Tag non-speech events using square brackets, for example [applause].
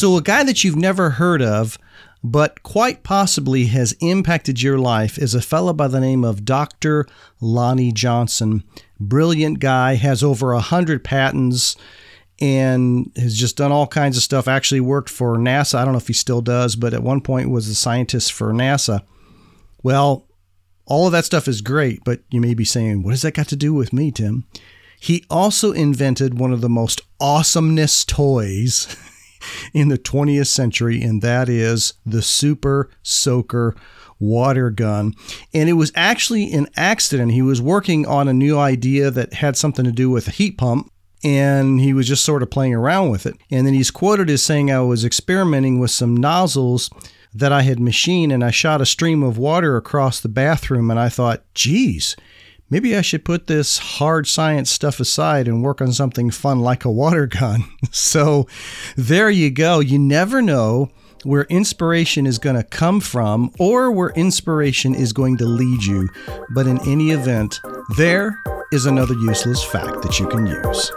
So, a guy that you've never heard of, but quite possibly has impacted your life, is a fellow by the name of Dr. Lonnie Johnson. Brilliant guy, has over a hundred patents, and has just done all kinds of stuff. Actually, worked for NASA. I don't know if he still does, but at one point was a scientist for NASA. Well, all of that stuff is great, but you may be saying, what has that got to do with me, Tim? He also invented one of the most awesomeness toys in the 20th century, and that is the Super Soaker water gun. And it was actually an accident. He was working on a new idea that had something to do with a heat pump. And he was just sort of playing around with it. And then he's quoted as saying, I was experimenting with some nozzles that I had machined and I shot a stream of water across the bathroom. And I thought, geez, maybe I should put this hard science stuff aside and work on something fun like a water gun. [laughs] so there you go. You never know where inspiration is going to come from or where inspiration is going to lead you. But in any event, there is another useless fact that you can use.